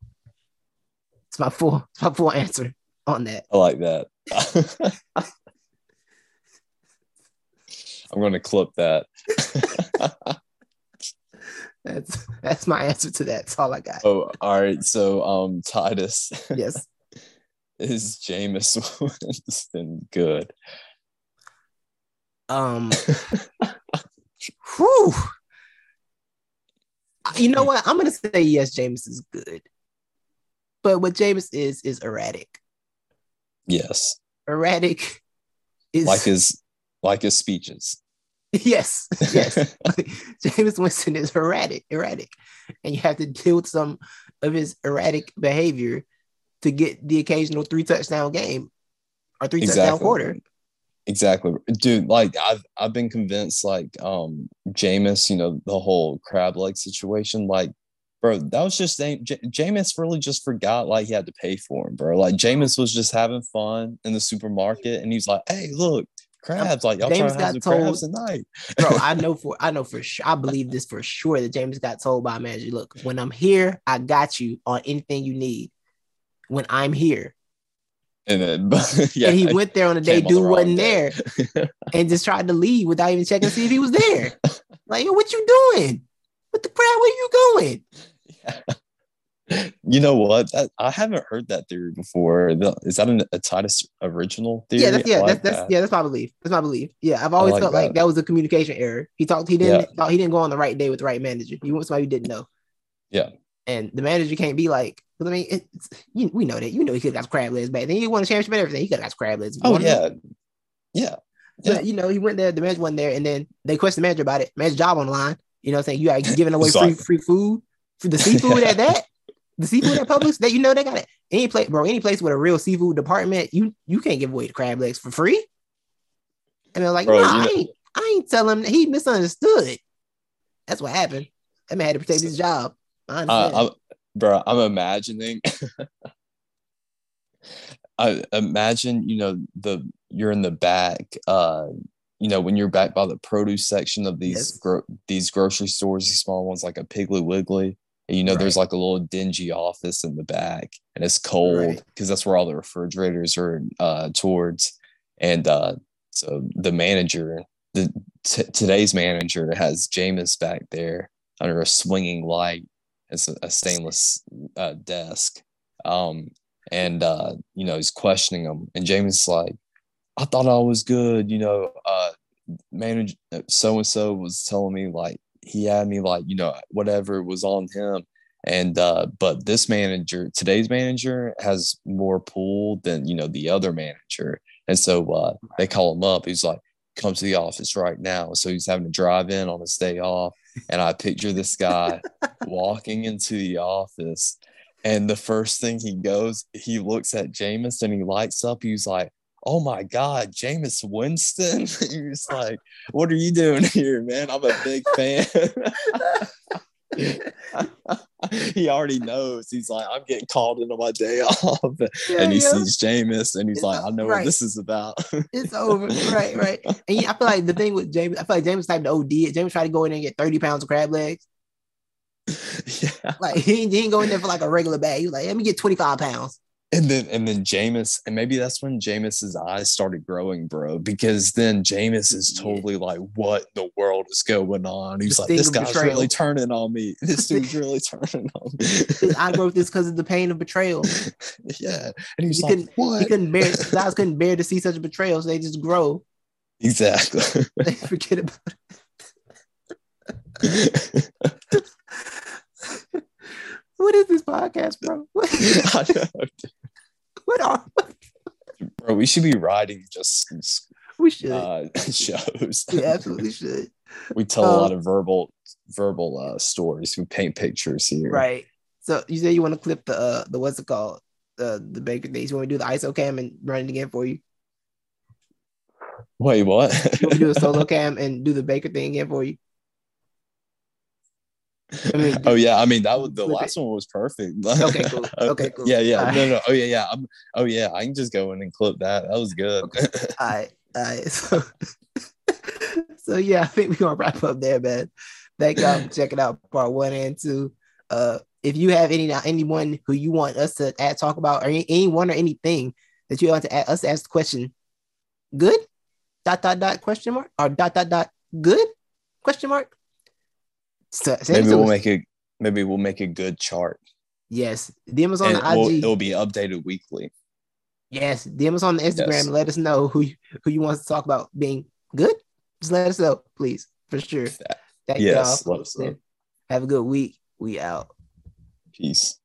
It's my full, it's my full answer on that. I like that. I'm gonna clip that. That's that's my answer to that. That's all I got. oh, all right. So, um, Titus Yes. is Jameis Winston good? Um whew. You know what? I'm gonna say yes, James is good. But what James is is erratic. yes, Erratic is like his like his speeches. yes, yes. Jameis Winston is erratic, erratic. And you have to deal with some of his erratic behavior to get the occasional three touchdown game or three touchdown quarter. Exactly, dude. Like I've I've been convinced, like um, Jameis, you know, the whole crab leg situation. Like, bro, that was just J- Jameis really just forgot like he had to pay for him, bro. Like Jameis was just having fun in the supermarket, and he's like, "Hey, look, crabs! Like y'all James trying to have got told- crabs tonight?" bro. I know for I know for sure. I believe this for sure that James got told by manager, "Look, when I'm here, I got you on anything you need. When I'm here." And then, but, yeah, and he went there on a day dude wasn't day. there and just tried to leave without even checking to see if he was there. like, yo, what you doing? What the crap? Where you going? You know what? That, I haven't heard that theory before. Is that an, a Titus original theory? Yeah, that's yeah, like that's, that's that. yeah, that's my belief. That's my belief. Yeah, I've always like felt like that. that was a communication error. He talked, he didn't Yeah. thought he didn't go on the right day with the right manager. He went somebody who didn't know. Yeah. And the manager can't be like, I mean, it's, you, we know that. You know, he could have got crab legs back then. He won a championship and everything. He could have got crab legs. Oh yeah, yeah. Yeah. But you know, he went there, the manager wasn't there, and then they questioned the manager about it. Manager job on the line. You know what I'm saying? You are giving away free free food for the seafood at that. The seafood at Publix, that you know they got it. Any place, bro, any place with a real seafood department, you you can't give away the crab legs for free. And they're like, Bro, nah, you I know- ain't I ain't telling him he misunderstood. That's what happened. That man had to protect his job. I. I, I'm, bro, I'm imagining. I imagine, you know, the you're in the back. Uh, you know, when you're back by the produce section of these Yes. gro- these grocery stores, these small ones like a Piggly Wiggly, and you know, there's like a little dingy office in the back, and it's cold Right. because that's where all the refrigerators are uh, towards. And uh, so the manager, the t- today's manager, has Jameis back there under a swinging light. It's a, a stainless uh, desk. Um, and uh, you know, he's questioning him, and Jameis is like, "I thought I was good." You know, uh, manager so and so was telling me like he had me like you know whatever was on him, and uh, but this manager, today's manager, has more pull than you know the other manager, and so uh, they call him up. He's like, "Come to the office right now." So he's having to drive in on his day off, and I picture this guy walking into the office. And the first thing he goes, he looks at Jameis and he lights up. He's like, Oh my God, Jameis Winston. He's like, What are you doing here, man? I'm a big fan. he already knows. He's like, I'm getting called into my day off. Yeah, and he yeah. sees Jameis and he's It's like, I know right. what this is about. It's over. right, right. And yeah, I feel like the thing with James, I feel like James type to OD it. James tried to go in there and get 30 pounds of crab legs. yeah. Like he, he didn't go in there for like a regular bag. He was like, let me get 25 pounds. And then and then Jameis, and maybe that's when Jameis's eyes started growing, bro. Because then Jameis is Yeah. totally like, "What in the world is going on?" He's The like, "This guy's betrayal. really turning on me. This dude's really turning on me." His eye growth is because of the pain of betrayal. yeah, and he's He like, couldn't- "What?" He couldn't bear eyes couldn't bear to see such a betrayal, so they just grow. Exactly. Forget about it. What is this podcast, bro? What, what are Bro, we should be writing just we should? uh, shows. we absolutely should. We tell a Um, lot of verbal verbal uh, stories. We paint pictures here. Right. So you say you want to clip the uh the what's it called? The the Baker things. You want to do the ISO cam and run it again for you? Wait, what? You want to do a solo cam and do the Baker thing again for you? I mean, oh yeah, I mean that was the Flip it. last one was perfect. Okay, cool. Okay, cool. Yeah, yeah. No, no. Oh yeah, yeah. I'm, oh yeah, I can just go in and clip that. That was good. All right, all right. So, so yeah, I think we're gonna wrap up there, man. Thank y'all for checking out part one and two. Uh, if you have any anyone who you want us to add, talk about, or any, anyone or anything that you want to add, us to ask the question, good? Dot dot dot question mark or dot dot dot good question mark. So, maybe we'll make a maybe we'll make a good chart. yes. DM us on And the it will, IG. it'll be updated weekly. Yes, DM us on the Instagram Yes. let us know who you, who you want to talk about being good. Just let us know, please, for sure. Thank Yes, y'all. let us know. Have a good week. We out. Peace.